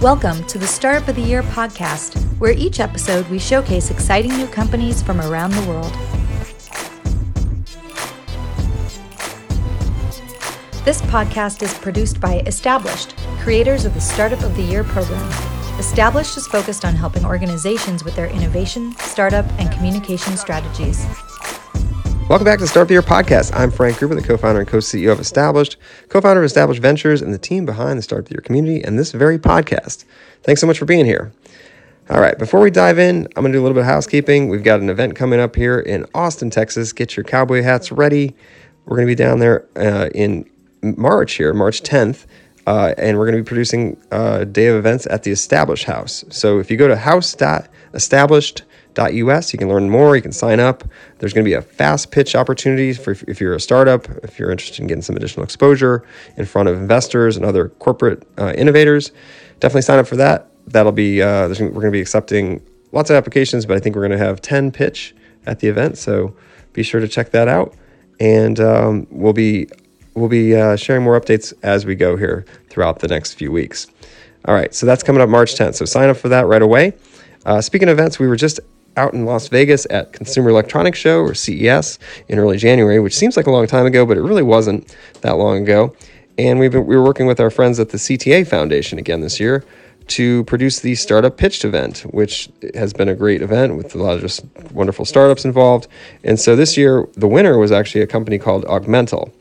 Welcome to the Startup of the Year podcast, where each episode we showcase exciting new companies from around the world. This podcast is produced by Established, creators of the Startup of the Year program. Established is focused on helping organizations with their innovation, startup, and communication strategies. Welcome back to of the Year podcast. I'm Frank Gruber, the co-founder and co-CEO of Established, co-founder of Established Ventures, and the team behind the Start the Year community and this very podcast. Thanks so much for being here. All right, before we dive in, I'm going to do a little bit of housekeeping. We've got an event coming up here in Austin, Texas. Get your cowboy hats ready. We're going to be down there uh, in March here, March 10th. Uh, and we're going to be producing a day of events at the Established House. So if you go to house.established.com, us. You can learn more. You can sign up. There's going to be a fast pitch opportunity for if you're a startup, if you're interested in getting some additional exposure in front of investors and other corporate uh, innovators. Definitely sign up for that. That'll be uh, we're going to be accepting lots of applications, but I think we're going to have 10 pitch at the event. So be sure to check that out, and um, we'll be we'll be uh, sharing more updates as we go here throughout the next few weeks. All right, so that's coming up March 10th. So sign up for that right away. Uh, speaking of events, we were just out in Las Vegas at Consumer Electronics Show or CES in early January, which seems like a long time ago, but it really wasn't that long ago. And we've been, we were working with our friends at the CTA Foundation again this year to produce the Startup Pitched event, which has been a great event with a lot of just wonderful startups involved. And so this year, the winner was actually a company called Augmental.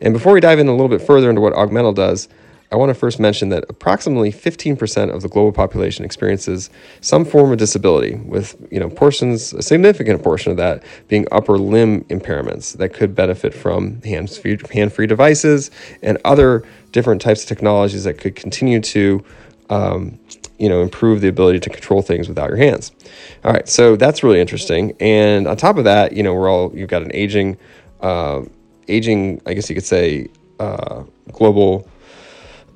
And before we dive in a little bit further into what Augmental does, I want to first mention that approximately 15% of the global population experiences some form of disability, with you know portions, a significant portion of that being upper limb impairments that could benefit from hands-free, hand-free devices and other different types of technologies that could continue to um, you know improve the ability to control things without your hands. All right, so that's really interesting. And on top of that, you know, we're all you've got an aging, uh, aging, I guess you could say, uh, global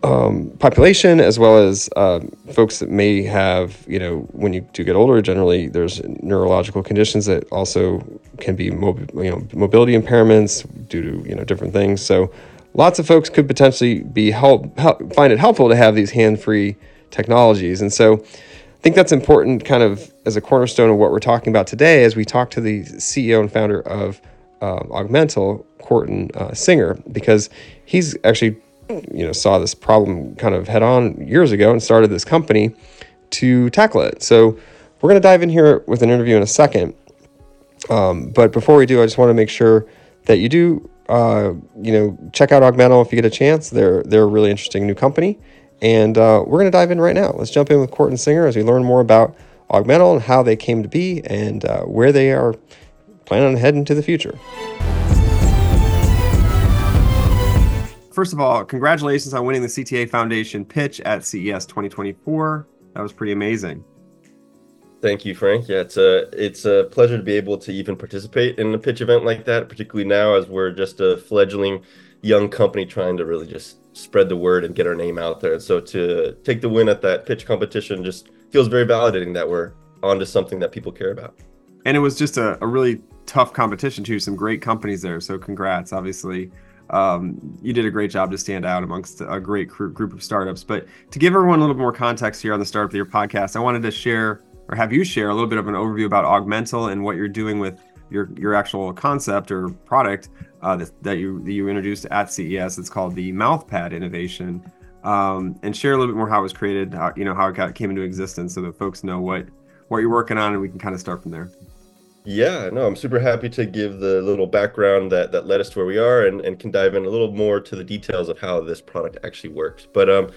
um, population as well as uh, folks that may have, you know, when you do get older, generally there's neurological conditions that also can be, you know, mobility impairments due to, you know, different things. So lots of folks could potentially be help, help find it helpful to have these hand-free technologies. And so I think that's important kind of as a cornerstone of what we're talking about today as we talk to the CEO and founder of uh, Augmental, Corten uh, Singer, because he's actually you know saw this problem kind of head on years ago and started this company to tackle it. So we're going to dive in here with an interview in a second. Um, but before we do, I just want to make sure that you do, uh, you know, check out Augmental if you get a chance. They're they're a really interesting new company, and uh, we're going to dive in right now. Let's jump in with Corten Singer as we learn more about Augmental and how they came to be and uh, where they are planning on heading to the future. First of all, congratulations on winning the CTA Foundation pitch at CES 2024. That was pretty amazing. Thank you, Frank. Yeah, it's a it's a pleasure to be able to even participate in a pitch event like that, particularly now as we're just a fledgling young company trying to really just spread the word and get our name out there. And so to take the win at that pitch competition just feels very validating that we're onto something that people care about. And it was just a, a really tough competition too. Some great companies there. So congrats. Obviously, um, you did a great job to stand out amongst a great group of startups. But to give everyone a little bit more context here on the Startup of the Year podcast, I wanted to share or have you share a little bit of an overview about Augmental and what you're doing with your your actual concept or product uh, that, that you that you introduced at CES. It's called the MouthPad innovation, um, and share a little bit more how it was created, how, you know how it got, came into existence, so that folks know what what you're working on, and we can kind of start from there. Yeah, no, I'm super happy to give the little background that that led us to where we are and, and can dive in a little more to the details of how this product actually works. But um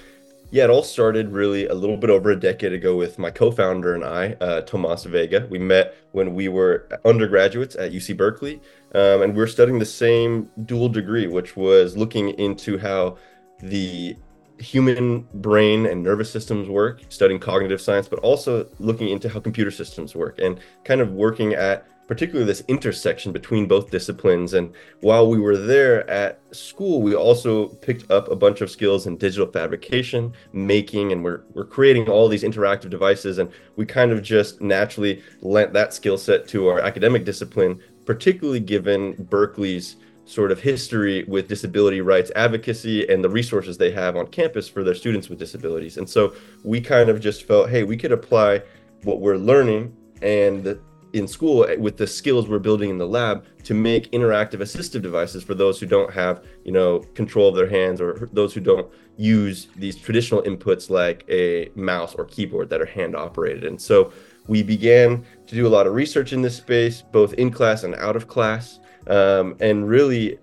yeah, it all started really a little bit over a decade ago with my co-founder and I, uh, Tomas Vega. We met when we were undergraduates at UC Berkeley, um, and we were studying the same dual degree, which was looking into how the human brain and nervous systems work, studying cognitive science, but also looking into how computer systems work and kind of working at particularly this intersection between both disciplines. And while we were there at school, we also picked up a bunch of skills in digital fabrication, making, and we're, we're creating all these interactive devices. And we kind of just naturally lent that skill set to our academic discipline, particularly given Berkeley's sort of history with disability rights advocacy and the resources they have on campus for their students with disabilities. And so we kind of just felt, hey, we could apply what we're learning and in school with the skills we're building in the lab to make interactive assistive devices for those who don't have you know control of their hands or those who don't use these traditional inputs like a mouse or keyboard that are hand operated and so we began to do a lot of research in this space both in class and out of class um, and really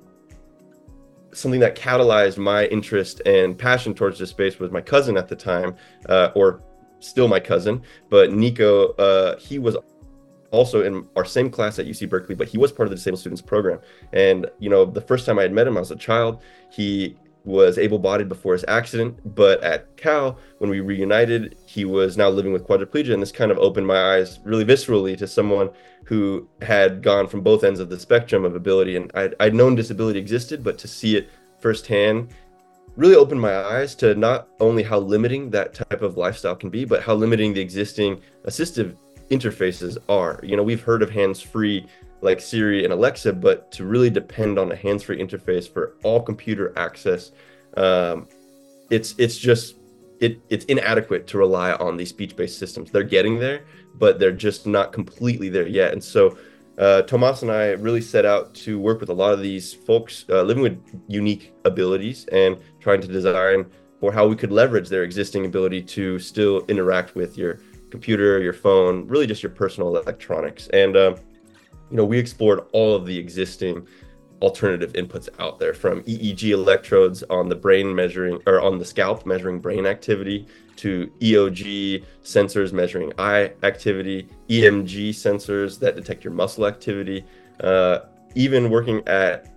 something that catalyzed my interest and passion towards this space was my cousin at the time uh, or still my cousin but nico uh, he was also in our same class at UC Berkeley, but he was part of the disabled students program. And you know, the first time I had met him, I was a child. He was able-bodied before his accident, but at Cal, when we reunited, he was now living with quadriplegia, and this kind of opened my eyes really viscerally to someone who had gone from both ends of the spectrum of ability. And I'd, I'd known disability existed, but to see it firsthand really opened my eyes to not only how limiting that type of lifestyle can be, but how limiting the existing assistive interfaces are. You know, we've heard of hands-free like Siri and Alexa, but to really depend on a hands-free interface for all computer access, um, it's it's just it it's inadequate to rely on these speech-based systems. They're getting there, but they're just not completely there yet. And so, uh, Tomas and I really set out to work with a lot of these folks uh, living with unique abilities and trying to design for how we could leverage their existing ability to still interact with your computer, your phone, really just your personal electronics. And, um, you know, we explored all of the existing alternative inputs out there from EEG electrodes on the brain measuring or on the scalp measuring brain activity to EOG sensors measuring eye activity, EMG sensors that detect your muscle activity, uh, even working at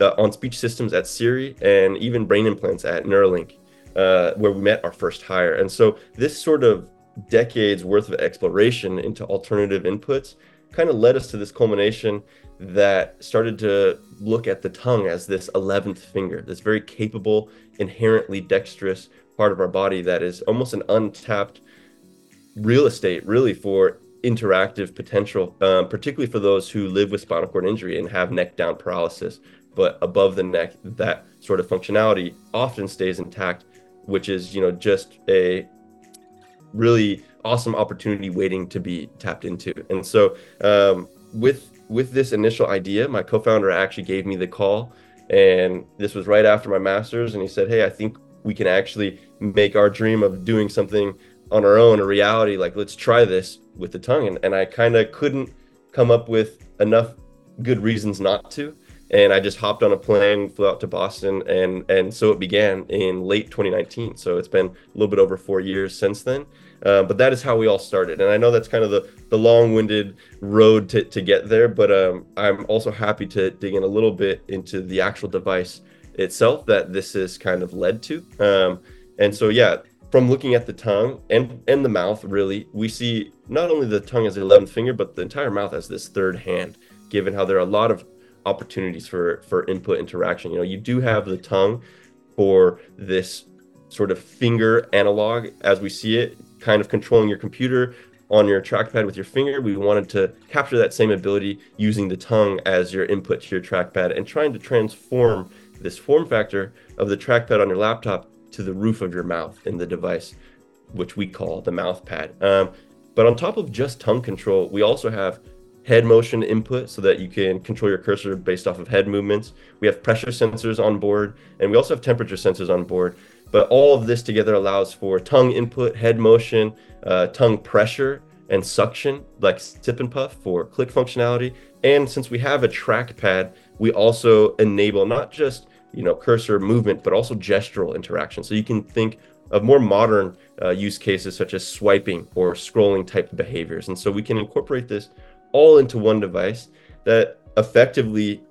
uh, on speech systems at Siri and even brain implants at Neuralink, uh, where we met our first hire. And so this sort of decades worth of exploration into alternative inputs kind of led us to this culmination that started to look at the tongue as this 11th finger, this very capable, inherently dexterous part of our body that is almost an untapped real estate, really, for interactive potential, um, particularly for those who live with spinal cord injury and have neck down paralysis. But above the neck, that sort of functionality often stays intact, which is, you know, just a really awesome opportunity waiting to be tapped into. And so um, with with this initial idea, my co-founder actually gave me the call, and this was right after my master's, and he said, "Hey, I think we can actually make our dream of doing something on our own a reality. Like, let's try this with the tongue." And, and I kind of couldn't come up with enough good reasons not to and I just hopped on a plane, flew out to Boston, and and so it began in late 2019. So it's been a little bit over four years since then. Uh, but that is how we all started, and I know that's kind of the the long-winded road to to get there. But um, I'm also happy to dig in a little bit into the actual device itself that this is kind of led to. Um, and so yeah, from looking at the tongue and and the mouth, really, we see not only the tongue as the 11th finger, but the entire mouth as this third hand. Given how there are a lot of opportunities for for input interaction. You know, you do have the tongue for this sort of finger analog as we see it, kind of controlling your computer on your trackpad with your finger. We wanted to capture that same ability using the tongue as your input to your trackpad and trying to transform this form factor of the trackpad on your laptop to the roof of your mouth in the device, which we call the mouth pad. Um, but on top of just tongue control, we also have head motion input so that you can control your cursor based off of head movements. We have pressure sensors on board, and we also have temperature sensors on board. But all of this together allows for tongue input, head motion, uh, tongue pressure, and suction, like sip and puff for click functionality. And since we have a trackpad, we also enable not just you know cursor movement, but also gestural interaction. So you can think of more modern uh, use cases such as swiping or scrolling type behaviors. And so we can incorporate this all into one device that effectively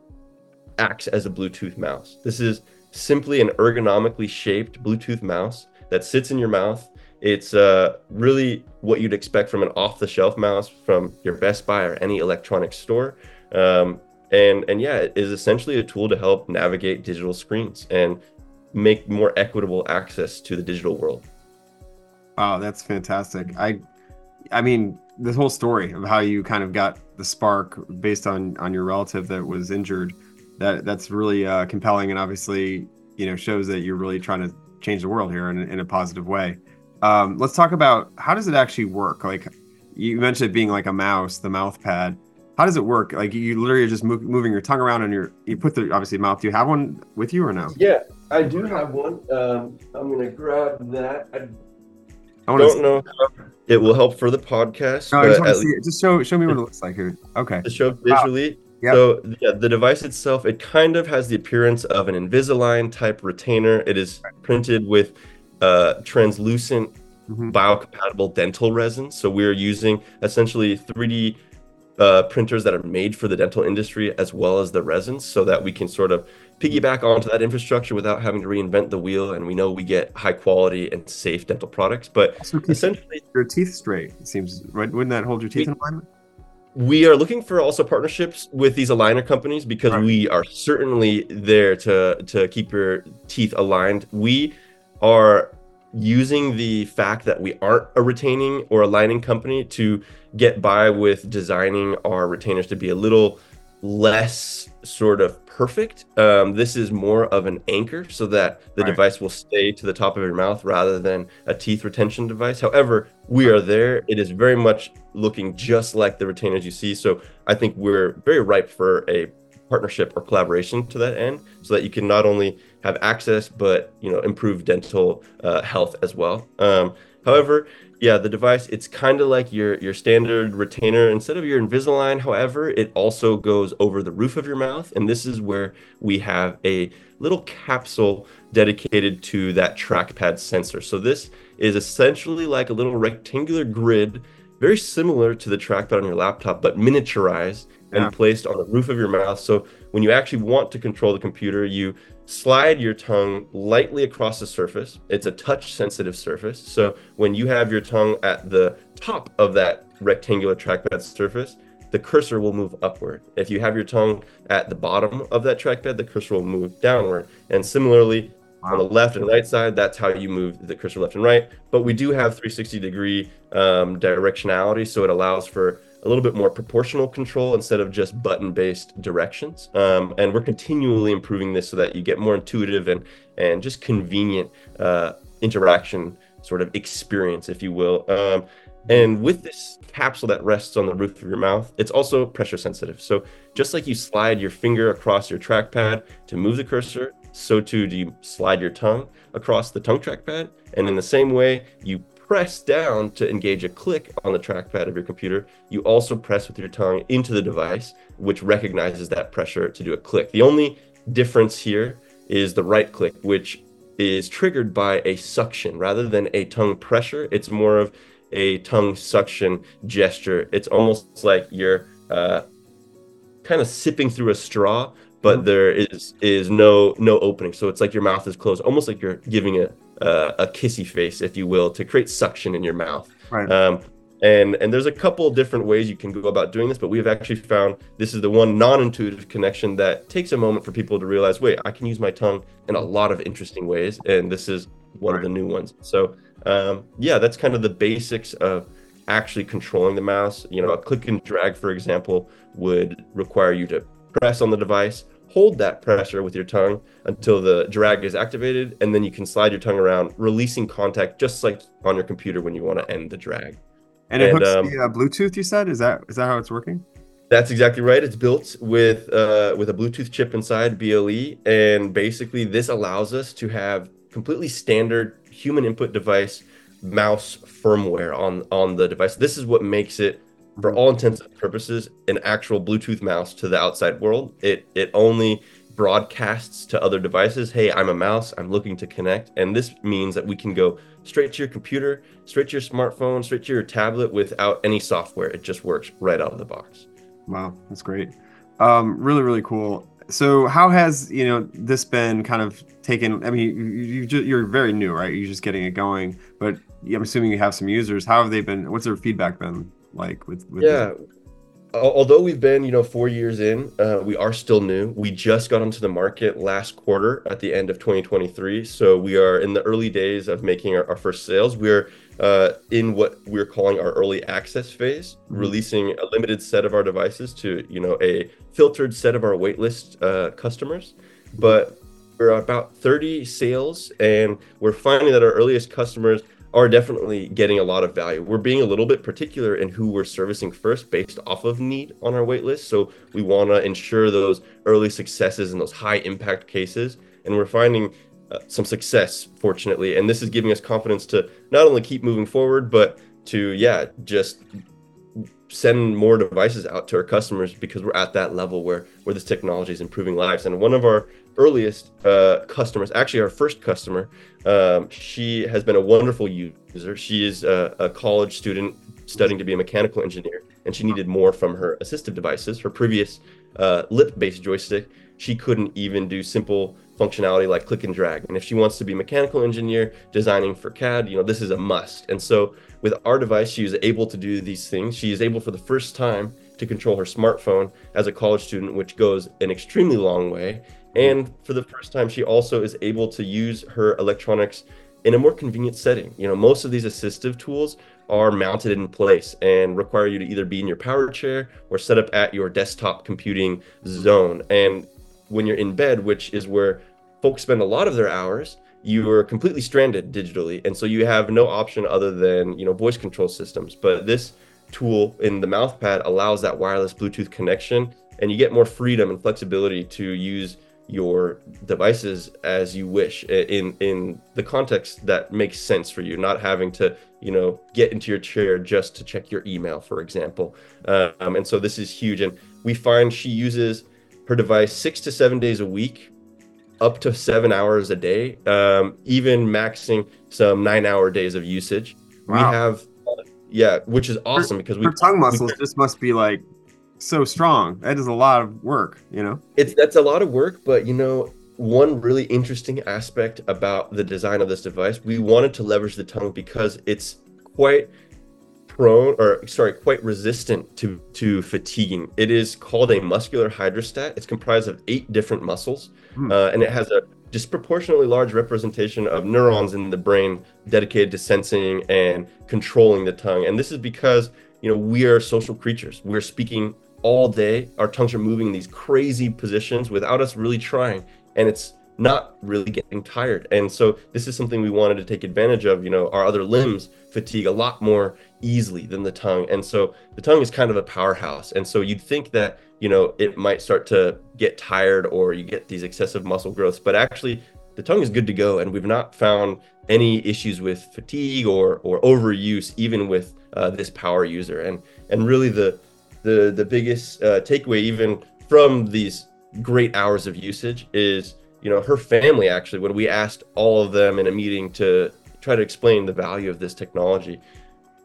acts as a Bluetooth mouse. This is simply an ergonomically shaped Bluetooth mouse that sits in your mouth. It's uh, really what you'd expect from an off the shelf mouse from your Best Buy or any electronics store. Um, and, and yeah, it is essentially a tool to help navigate digital screens and make more equitable access to the digital world. Wow, that's fantastic. I I mean, this whole story of how you kind of got the spark based on on your relative that was injured that that's really uh, compelling and obviously you know shows that you're really trying to change the world here in, in a positive way. Um, let's talk about how does it actually work? Like you mentioned it being like a mouse, the mouth pad. How does it work? Like you literally are just move, moving your tongue around and your you put the obviously mouth. Do you have one with you or no? Yeah, I do have one. Um, I'm gonna grab that. I, I don't know it will help for the podcast. No, I just want to see it. Just show show me what it looks like here. Okay. To show visually. Wow. Yep. So yeah, the device itself, it kind of has the appearance of an Invisalign type retainer. It is printed with uh, translucent mm-hmm. biocompatible dental resin. So we're using essentially 3D uh, printers that are made for the dental industry as well as the resins so that we can sort of piggyback onto that infrastructure without having to reinvent the wheel and we know we get high quality and safe dental products but so essentially your teeth straight it seems right wouldn't that hold your teeth we, in alignment we are looking for also partnerships with these aligner companies because right. we are certainly there to to keep your teeth aligned we are using the fact that we aren't a retaining or aligning company to get by with designing our retainers to be a little less sort of perfect. Um, this is more of an anchor so that the right. device will stay to the top of your mouth rather than a teeth retention device. However, we are there. It is very much looking just like the retainers you see. So I think we're very ripe for a partnership or collaboration to that end so that you can not only have access but you know improve dental uh, health as well um, however yeah, the device, it's kind of like your your standard retainer. Instead of your Invisalign, however, it also goes over the roof of your mouth. And this is where we have a little capsule dedicated to that trackpad sensor. So this is essentially like a little rectangular grid, very similar to the trackpad on your laptop, but miniaturized and placed on the roof of your mouth. So when you actually want to control the computer, you slide your tongue lightly across the surface. It's a touch sensitive surface. So when you have your tongue at the top of that rectangular trackpad surface, the cursor will move upward. If you have your tongue at the bottom of that trackpad, the cursor will move downward. And similarly, on the left and right side, that's how you move the cursor left and right. But we do have 360 degree um, directionality, so it allows for a little bit more proportional control instead of just button based directions. Um, and we're continually improving this so that you get more intuitive and, and just convenient uh, interaction sort of experience, if you will. Um, and with this capsule that rests on the roof of your mouth, it's also pressure sensitive. So just like you slide your finger across your trackpad to move the cursor, so too do you slide your tongue across the tongue trackpad. And in the same way, you press down to engage a click on the trackpad of your computer, you also press with your tongue into the device, which recognizes that pressure to do a click. The only difference here is the right click, which is triggered by a suction rather than a tongue pressure. It's more of a tongue suction gesture. It's almost like you're uh, kind of sipping through a straw, but mm-hmm. there is is no no opening. So it's like your mouth is closed, almost like you're giving a uh, a kissy face, if you will, to create suction in your mouth. Right. Um, and and there's a couple different ways you can go about doing this, but we have actually found this is the one non-intuitive connection that takes a moment for people to realize, wait, I can use my tongue in a lot of interesting ways, and this is one right. of the new ones. So um, yeah, that's kind of the basics of actually controlling the mouse. You know, a click and drag, for example, would require you to press on the device, hold that pressure with your tongue until the drag is activated, and then you can slide your tongue around, releasing contact just like on your computer when you want to end the drag. And, and it hooks um, the, uh, Bluetooth. You said is that is that how it's working? That's exactly right. It's built with uh, with a Bluetooth chip inside BLE, and basically this allows us to have completely standard human input device mouse firmware on on the device. This is what makes it for all intents and purposes an actual Bluetooth mouse to the outside world. It it only broadcasts to other devices, "Hey, I'm a mouse. I'm looking to connect." And this means that we can go straight to your computer, straight to your smartphone, straight to your tablet without any software. It just works right out of the box. Wow, that's great. Um, really, really cool. So, how has you know this been kind of taken? I mean, you, you you're very new, right? You're just getting it going, but I'm assuming you have some users. How have they been? What's their feedback been? Like with, with yeah although we've been, you know, four years in, uh, we are still new. We just got onto the market last quarter at the end of 2023. So we are in the early days of making our, our first sales. We're uh, in what we're calling our early access phase, mm-hmm. releasing a limited set of our devices to, you know, a filtered set of our waitlist uh, customers. But we're about 30 sales, and we're finding that our earliest customers are definitely getting a lot of value. We're being a little bit particular in who we're servicing first based off of need on our waitlist. So we want to ensure those early successes and those high impact cases. And we're finding uh, some success, fortunately. And this is giving us confidence to not only keep moving forward, but to, yeah, just send more devices out to our customers because we're at that level where where this technology is improving lives. And one of our earliest uh, customers actually our first customer um, she has been a wonderful user. She is a, a, college student studying to be a mechanical engineer and she needed more from her assistive devices. Her previous uh, lip-based joystick she couldn't even do simple functionality like click and drag and if she wants to be mechanical engineer designing for cad you know this is a must and so with our device, she is able to do these things. She is able for the first time to control her smartphone as a college student, which goes an extremely long way. And for the first time, she also is able to use her electronics in a more convenient setting. You know, most of these assistive tools are mounted in place and require you to either be in your power chair or set up at your desktop computing zone. And when you're in bed, which is where folks spend a lot of their hours, you are completely stranded digitally. And so you have no option other than you know voice control systems. But this tool in the mouthpad allows that wireless bluetooth connection and you get more freedom and flexibility to use your devices as you wish in in the context that makes sense for you not having to you know get into your chair just to check your email for example. Um, and so this is huge. And we find she uses device six to seven days a week up to seven hours a day, um, even maxing some nine hour days of usage. Wow. We have, uh, yeah, which is awesome her, because we her tongue muscles we, just must be like so strong. That is a lot of work, you know. It's that's a lot of work, but you know, one really interesting aspect about the design of this device, we wanted to leverage the tongue because it's quite prone or sorry quite resistant to to fatiguing. It is called a muscular hydrostat. It's comprised of eight different muscles hmm. uh, and it has a disproportionately large representation of neurons in the brain dedicated to sensing and controlling the tongue. And this is because you know we are social creatures. We're speaking all day. Our tongues are moving in these crazy positions without us really trying. And it's not really getting tired. And so this is something we wanted to take advantage of. You know, our other limbs fatigue a lot more easily than the tongue. And so the tongue is kind of a powerhouse. And so you'd think that, you know, it might start to get tired or you get these excessive muscle growths, but actually the tongue is good to go. And we've not found any issues with fatigue or, or overuse, even with uh, this power user. And, and really the, the, the biggest uh, takeaway, even from these great hours of usage is you know her family actually when we asked all of them in a meeting to try to explain the value of this technology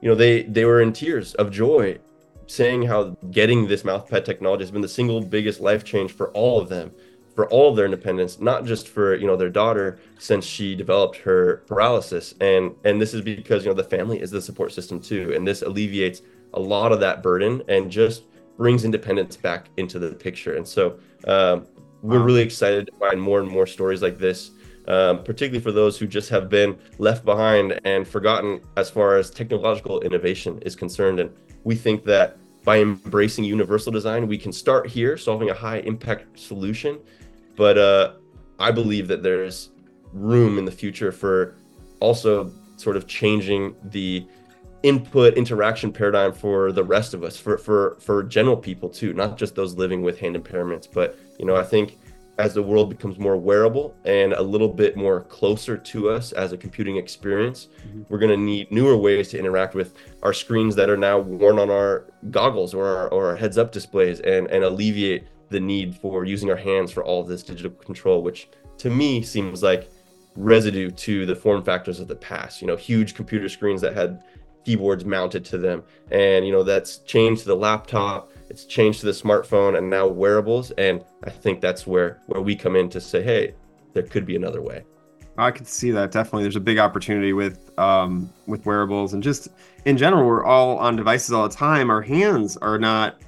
you know they they were in tears of joy saying how getting this mouth mouthpad technology has been the single biggest life change for all of them for all of their independence not just for you know their daughter since she developed her paralysis. And and this is because you know the family is the support system too. And this alleviates a lot of that burden and just brings independence back into the picture. And so um, we're really excited to find more and more stories like this, um, particularly for those who just have been left behind and forgotten as far as technological innovation is concerned. And we think that by embracing universal design, we can start here, solving a high impact solution. But uh, I believe that there's room in the future for also sort of changing the input interaction paradigm for the rest of us for for for general people too not just those living with hand impairments but you know i think as the world becomes more wearable and a little bit more closer to us as a computing experience mm-hmm. we're going to need newer ways to interact with our screens that are now worn on our goggles or our, or our heads up displays and and alleviate the need for using our hands for all of this digital control which to me seems like residue to the form factors of the past you know huge computer screens that had keyboards mounted to them. And, you know, that's changed to the laptop, it's changed to the smartphone and now wearables. And I think that's where, where we come in to say, hey, there could be another way. I could see that definitely. There's a big opportunity with um, with wearables and just in general, we're all on devices all the time. Our hands are not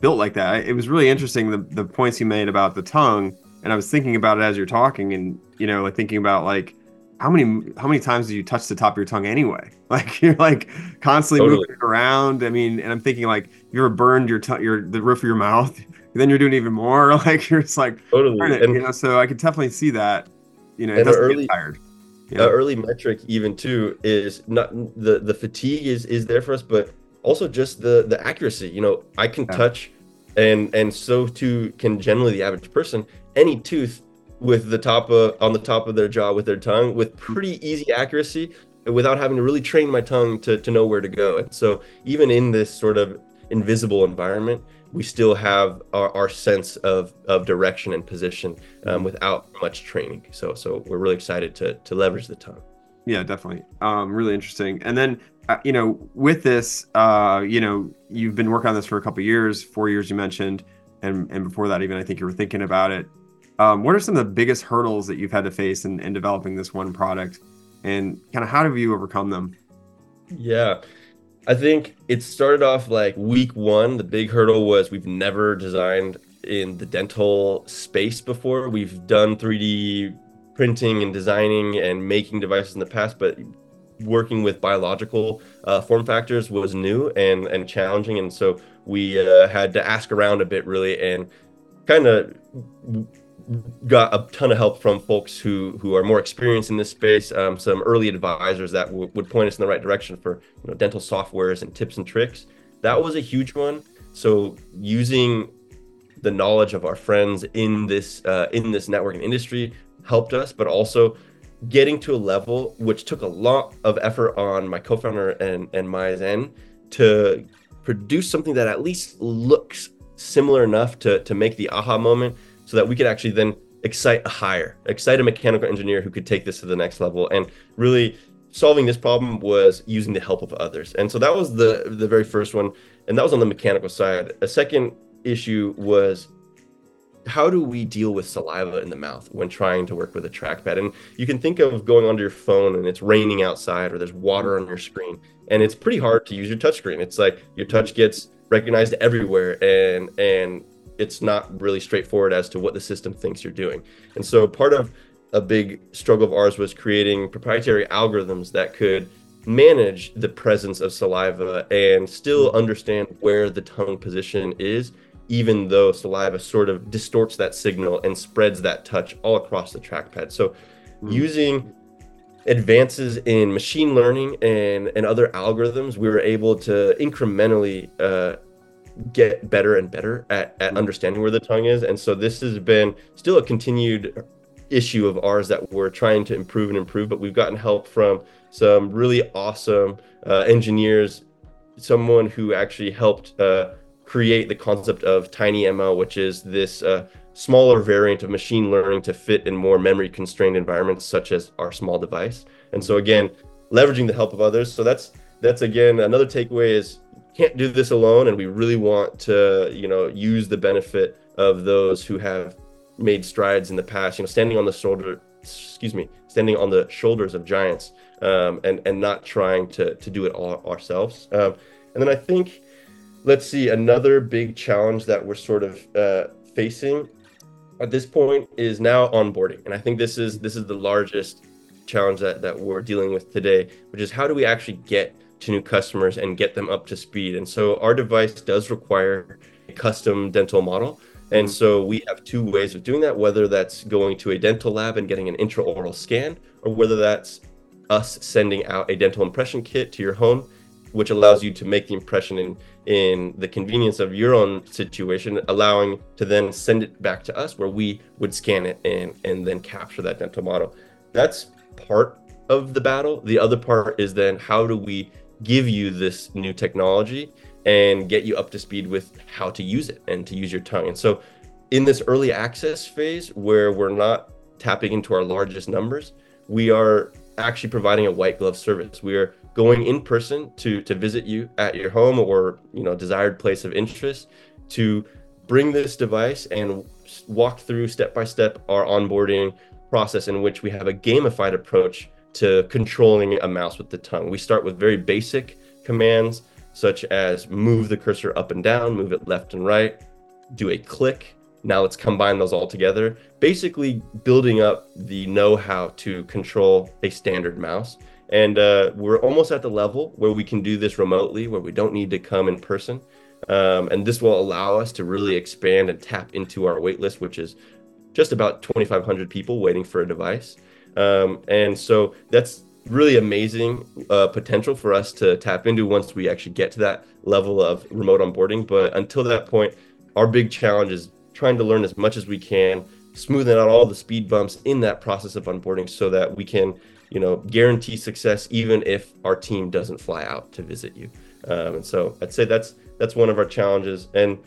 built like that. It was really interesting the the points you made about the tongue, and I was thinking about it as you're talking, and you know, like thinking about like how many how many times do you touch the top of your tongue anyway? Like you're like constantly totally. moving around. I mean, and I'm thinking like you ever burned your tongue, your the roof of your mouth, then you're doing even more. Like you're just like totally, it, and, you know. So I could definitely see that. You know, it doesn't early, get tired. Yeah. early metric even too is not the the fatigue is is there for us, but also just the the accuracy. You know, I can yeah. touch, and and so too can generally the average person any tooth with the top of on the top of their jaw with their tongue with pretty easy accuracy without having to really train my tongue to, to know where to go. And so even in this sort of invisible environment, we still have our, our sense of, of direction and position um, without much training. So so we're really excited to to leverage the tongue. Yeah, definitely. Um, really interesting. And then uh, you know, with this, uh, you know, you've been working on this for a couple years, four years you mentioned, and and before that, even I think you were thinking about it. Um, what are some of the biggest hurdles that you've had to face in, in developing this one product, and kind of how have you overcome them? Yeah, I think it started off like week one. The big hurdle was we've never designed in the dental space before. We've done 3D printing and designing and making devices in the past, but working with biological uh, form factors was new and and challenging, and so we uh, had to ask around a bit really and kind of got a ton of help from folks who who are more experienced in this space um, some early advisors that w- would point us in the right direction for you know dental softwares and tips and tricks. That was a huge one. So using the knowledge of our friends in this uh, in this networking industry helped us but also getting to a level which took a lot of effort on my co-founder and and end to produce something that at least looks similar enough to to make the aha moment so that we could actually then excite a hire, excite a mechanical engineer who could take this to the next level. And really solving this problem was using the help of others. And so that was the the very first one. And that was on the mechanical side. A second issue was how do we deal with saliva in the mouth when trying to work with a trackpad? And you can think of going onto your phone and it's raining outside or there's water on your screen and it's pretty hard to use your touchscreen. It's like your touch gets recognized everywhere and and it's not really straightforward as to what the system thinks you're doing. And so part of a big struggle of ours was creating proprietary algorithms that could manage the presence of saliva and still understand where the tongue position is, even though saliva sort of distorts that signal and spreads that touch all across the trackpad. So mm. using advances in machine learning and, and other algorithms, we were able to incrementally uh, get better and better at, at mm-hmm. understanding where the tongue is. And so this has been still a continued issue of ours that we're trying to improve and improve, but we've gotten help from some really awesome uh, engineers, someone who actually helped uh, create the concept of TinyML, which is this uh, smaller variant of machine learning to fit in more memory constrained environments, such as our small device. And so again, leveraging the help of others. So that's that's again another takeaway is can't do this alone and we really want to you know use the benefit of those who have made strides in the past you know standing on the shoulder excuse me standing on the shoulders of giants um, and and not trying to to do it all ourselves. Um, and then i think let's see another big challenge that we're sort of uh, facing at this point is now onboarding. And i think this is this is the largest challenge that, that we're dealing with today which is how do we actually get to new customers and get them up to speed. And so our device does require a custom dental model. And mm-hmm. so we have two ways of doing that, whether that's going to a dental lab and getting an intraoral scan, or whether that's us sending out a dental impression kit to your home, which allows you to make the impression in, in the convenience of your own situation, allowing to then send it back to us where we would scan it and, and then capture that dental model. That's part of the battle. The other part is then how do we give you this new technology and get you up to speed with how to use it and to use your tongue. And so, in this early access phase where we're not tapping into our largest numbers, we are actually providing a white glove service. We are going in person to to visit you at your home or you know desired place of interest to bring this device and walk through step by step our onboarding process in which we have a gamified approach to controlling a mouse with the tongue. We start with very basic commands such as move the cursor up and down, move it left and right, do a click. Now let's combine those all together. Basically, building up the know how to control a standard mouse. And uh, we're almost at the level where we can do this remotely, where we don't need to come in person. Um, and this will allow us to really expand and tap into our waitlist, which is just about 2,500 people waiting for a device. Um, and so that's really amazing uh, potential for us to tap into once we actually get to that level of remote onboarding. But until that point, our big challenge is trying to learn as much as we can, smoothing out all the speed bumps in that process of onboarding so that we can, you know, guarantee success even if our team doesn't fly out to visit you. Um, and so I'd say that's that's one of our challenges. And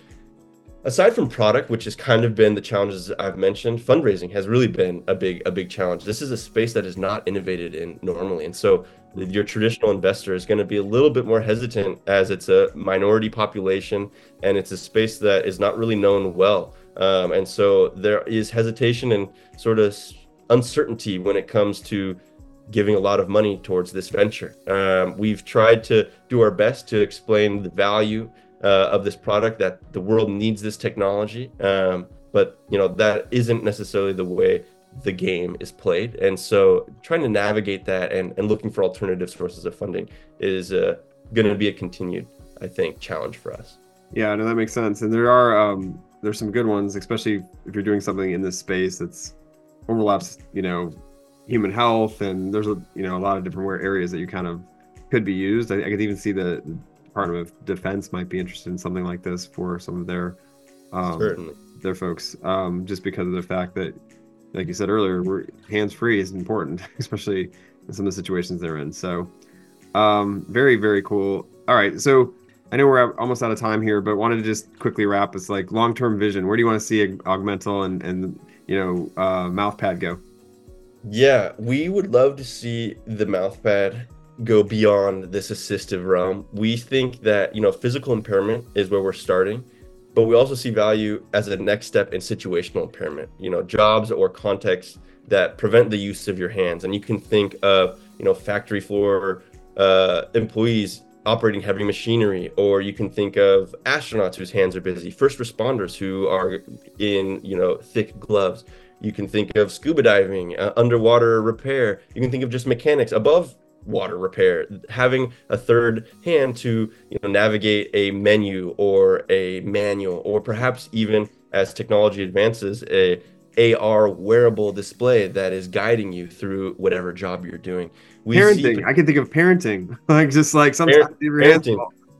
aside from product which has kind of been the challenges i've mentioned fundraising has really been a big a big challenge. This is a space that is not innovated in normally and so your traditional investor is going to be a little bit more hesitant as it's a minority population and it's a space that is not really known well. Um, and so there is hesitation and sort of uncertainty when it comes to giving a lot of money towards this venture. Um, we've tried to do our best to explain the value uh, of this product that the world needs this technology. Um, but you know that isn't necessarily the way the game is played. And so trying to navigate that and, and looking for alternative sources of funding is uh, going to be a continued i think challenge for us. Yeah no that makes sense. And there are um, there's some good ones especially if you're doing something in this space that's overlaps you know human health and there's a you know a lot of different areas that you kind of could be used. I, I could even see the Department of Defense might be interested in something like this for some of their um, certainly their folks, um, just because of the fact that, like you said earlier, we're hands free is important, especially in some of the situations they're in. So, um, very very cool. All right, so I know we're almost out of time here, but wanted to just quickly wrap. It's like long term vision. Where do you want to see Augmental and and you know uh, MouthPad go? Yeah, we would love to see the MouthPad go beyond this assistive realm. We think that, you know, physical impairment is where we're starting, but we also see value as a next step in situational impairment, you know, jobs or contexts that prevent the use of your hands. And you can think of, you know, factory floor uh, employees operating heavy machinery, or you can think of astronauts whose hands are busy, first responders who are in, you know, thick gloves. You can think of scuba diving, uh, underwater repair. You can think of just mechanics above water repair having a third hand to you know navigate a menu or a manual or perhaps even as technology advances a AR wearable display that is guiding you through whatever job you're doing. We parenting. See, I can think of parenting, like just like sometimes parenting.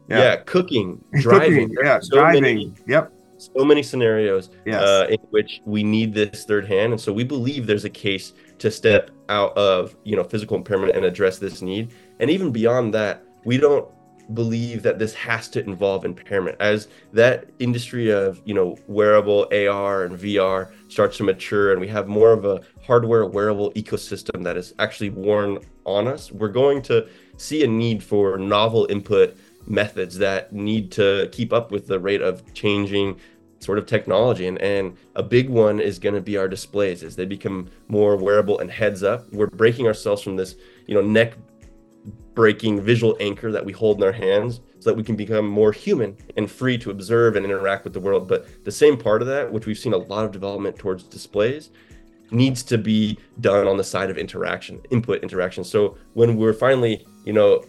Yeah. yeah. cooking, driving. cooking, yeah, so driving. Many, yep so many scenarios yes. uh, in which we need this third hand and so we believe there's a case to step out of you know physical impairment and address this need. And even beyond that we don't believe that this has to involve impairment. As that industry of you know wearable ar and vr starts to mature and we have more of a hardware wearable ecosystem that is actually worn on us we're going to see a need for novel input methods that need to keep up with the rate of changing sort of technology and, and a big one is going to be our displays as they become more wearable and heads up. We're breaking ourselves from this you know neck breaking visual anchor that we hold in our hands so that we can become more human and free to observe and interact with the world. But the same part of that which we've seen a lot of development towards displays needs to be done on the side of interaction input interaction. So when we're finally you know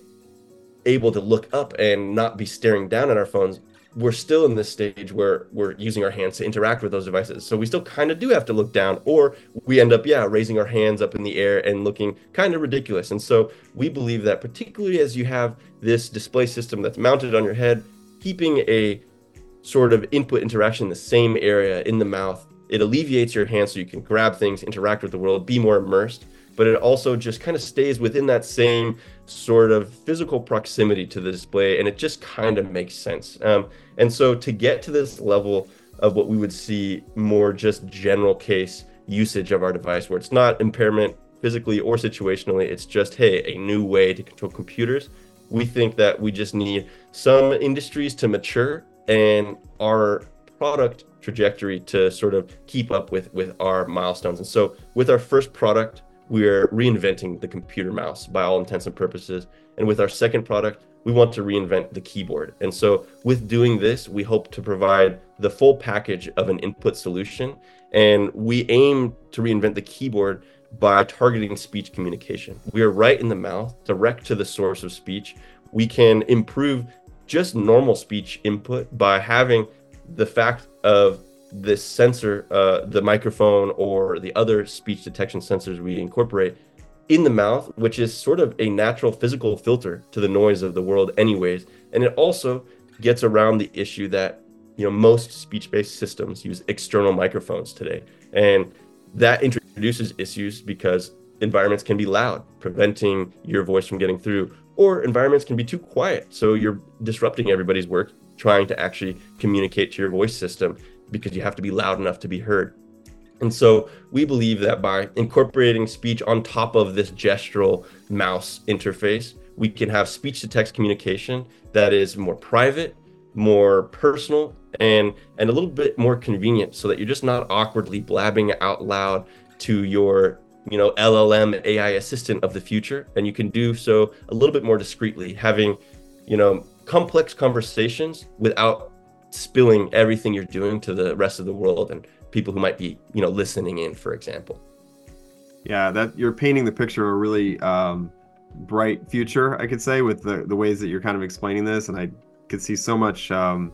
able to look up and not be staring down at our phones we're still in this stage where we're using our hands to interact with those devices. So we still kind of do have to look down, or we end up, yeah, raising our hands up in the air and looking kind of ridiculous. And so we believe that, particularly as you have this display system that's mounted on your head, keeping a sort of input interaction in the same area in the mouth, it alleviates your hands so you can grab things, interact with the world, be more immersed but it also just kind of stays within that same sort of physical proximity to the display and it just kind of makes sense. Um, and so to get to this level of what we would see more just general case usage of our device where it's not impairment physically or situationally it's just hey a new way to control computers we think that we just need some industries to mature and our product trajectory to sort of keep up with with our milestones. And so with our first product we're reinventing the computer mouse by all intents and purposes. And with our second product, we want to reinvent the keyboard. And so, with doing this, we hope to provide the full package of an input solution. And we aim to reinvent the keyboard by targeting speech communication. We are right in the mouth, direct to the source of speech. We can improve just normal speech input by having the fact of this sensor, uh, the microphone or the other speech detection sensors we incorporate in the mouth, which is sort of a natural physical filter to the noise of the world, anyways. And it also gets around the issue that you know most speech-based systems use external microphones today, and that introduces issues because environments can be loud, preventing your voice from getting through, or environments can be too quiet, so you're disrupting everybody's work trying to actually communicate to your voice system because you have to be loud enough to be heard. And so we believe that by incorporating speech on top of this gestural mouse interface, we can have speech to text communication that is more private, more personal, and and a little bit more convenient so that you're just not awkwardly blabbing out loud to your you know LLM AI assistant of the future and you can do so a little bit more discreetly having you know complex conversations without spilling everything you're doing to the rest of the world and people who might be you know listening in for example. Yeah that you're painting the picture of a really um, bright future i could say with the, the ways that you're kind of explaining this and i could see so much um,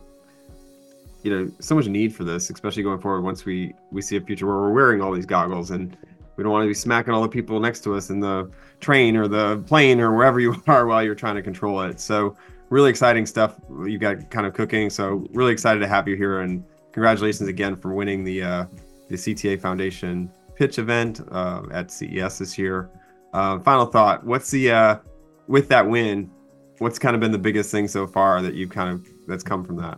you know so much need for this especially going forward once we we see a future where we're wearing all these goggles and we don't want to be smacking all the people next to us in the train or the plane or wherever you are while you're trying to control it. So really exciting stuff you got kind of cooking so really excited to have you here and congratulations again for winning the uh, the CTA Foundation pitch event uh, at CES this year. Uh, final thought: What's the uh, with that win? What's kind of been the biggest thing so far that you've kind of that's come from that?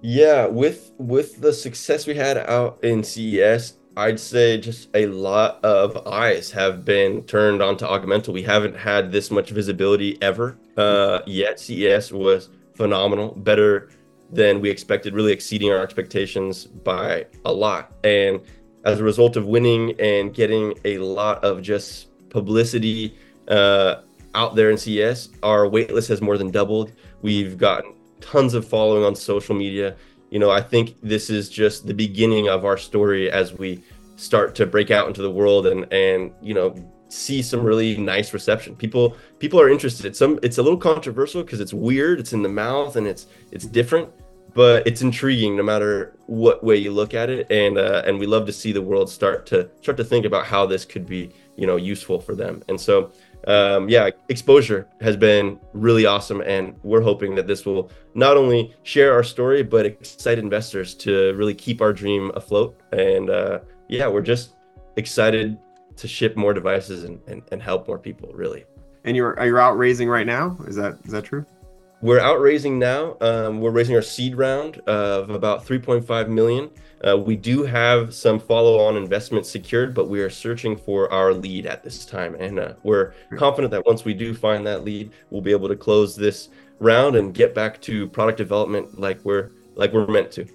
Yeah, with with the success we had out in CES, I'd say just a lot of eyes have been turned onto Augmental. We haven't had this much visibility ever uh, yet. CES was phenomenal, better than we expected, really exceeding our expectations by a lot. And as a result of winning and getting a lot of just publicity uh, out there in CES, our waitlist has more than doubled. We've gotten tons of following on social media. You know, I think this is just the beginning of our story as we start to break out into the world and and you know see some really nice reception. People people are interested. Some it's a little controversial because it's weird. It's in the mouth and it's it's different but it's intriguing no matter what way you look at it and uh, and we love to see the world start to start to think about how this could be you know useful for them and so um, yeah exposure has been really awesome and we're hoping that this will not only share our story but excite investors to really keep our dream afloat and uh, yeah we're just excited to ship more devices and, and, and help more people really and you're are you out raising right now is that is that true we're out raising now. Um, we're raising our seed round of about 3.5 million. Uh, we do have some follow-on investments secured, but we are searching for our lead at this time, and uh, we're confident that once we do find that lead, we'll be able to close this round and get back to product development like we're like we're meant to.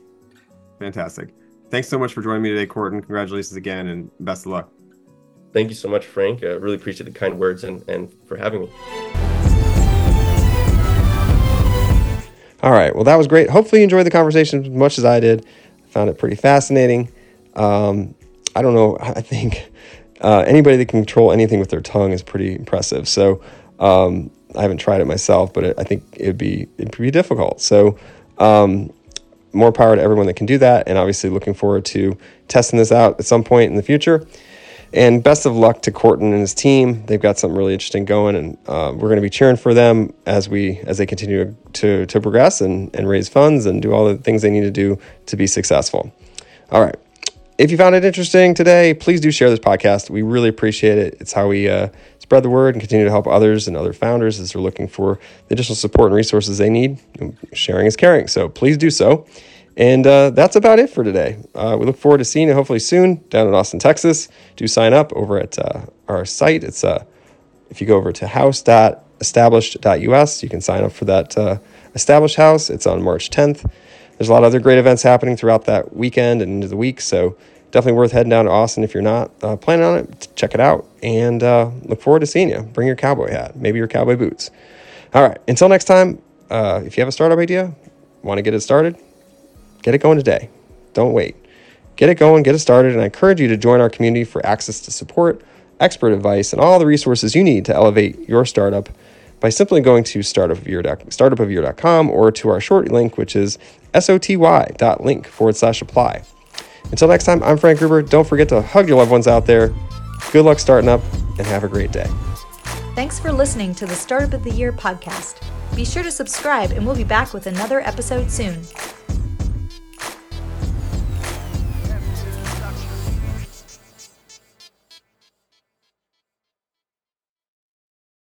Fantastic. Thanks so much for joining me today, Corten. Congratulations again, and best of luck. Thank you so much, Frank. I really appreciate the kind words and, and for having me. All right. Well, that was great. Hopefully, you enjoyed the conversation as much as I did. I found it pretty fascinating. Um, I don't know. I think uh, anybody that can control anything with their tongue is pretty impressive. So um, I haven't tried it myself, but it, I think it'd be it'd be difficult. So um, more power to everyone that can do that. And obviously, looking forward to testing this out at some point in the future. And best of luck to Corten and his team. They've got something really interesting going, and uh, we're going to be cheering for them as we as they continue to to progress and and raise funds and do all the things they need to do to be successful. All right. If you found it interesting today, please do share this podcast. We really appreciate it. It's how we uh, spread the word and continue to help others and other founders as they're looking for the additional support and resources they need. Sharing is caring, so please do so. And uh, that's about it for today. Uh, we look forward to seeing you hopefully soon down in Austin, Texas. Do sign up over at uh, our site. It's uh, if you go over to house.established.us, you can sign up for that uh, established house. It's on March 10th. There's a lot of other great events happening throughout that weekend and into the week. So definitely worth heading down to Austin if you're not uh, planning on it. Check it out and look forward to seeing you. Bring your cowboy hat, maybe your cowboy boots. All right, until next time, if you have a startup idea, want to get it started, get it going today. Don't wait. Get it going, get it started, and I encourage you to join our community for access to support, expert advice, and all the resources you need to elevate your startup by simply going to startupofyear.com or to our short link, which is soty.link forward slash apply. Until next time, I'm Frank Gruber. Don't forget to hug your loved ones out there. Good luck starting up and have a great day. Thanks for listening to the Startup of the Year podcast. Be sure to subscribe, and we'll be back with another episode soon.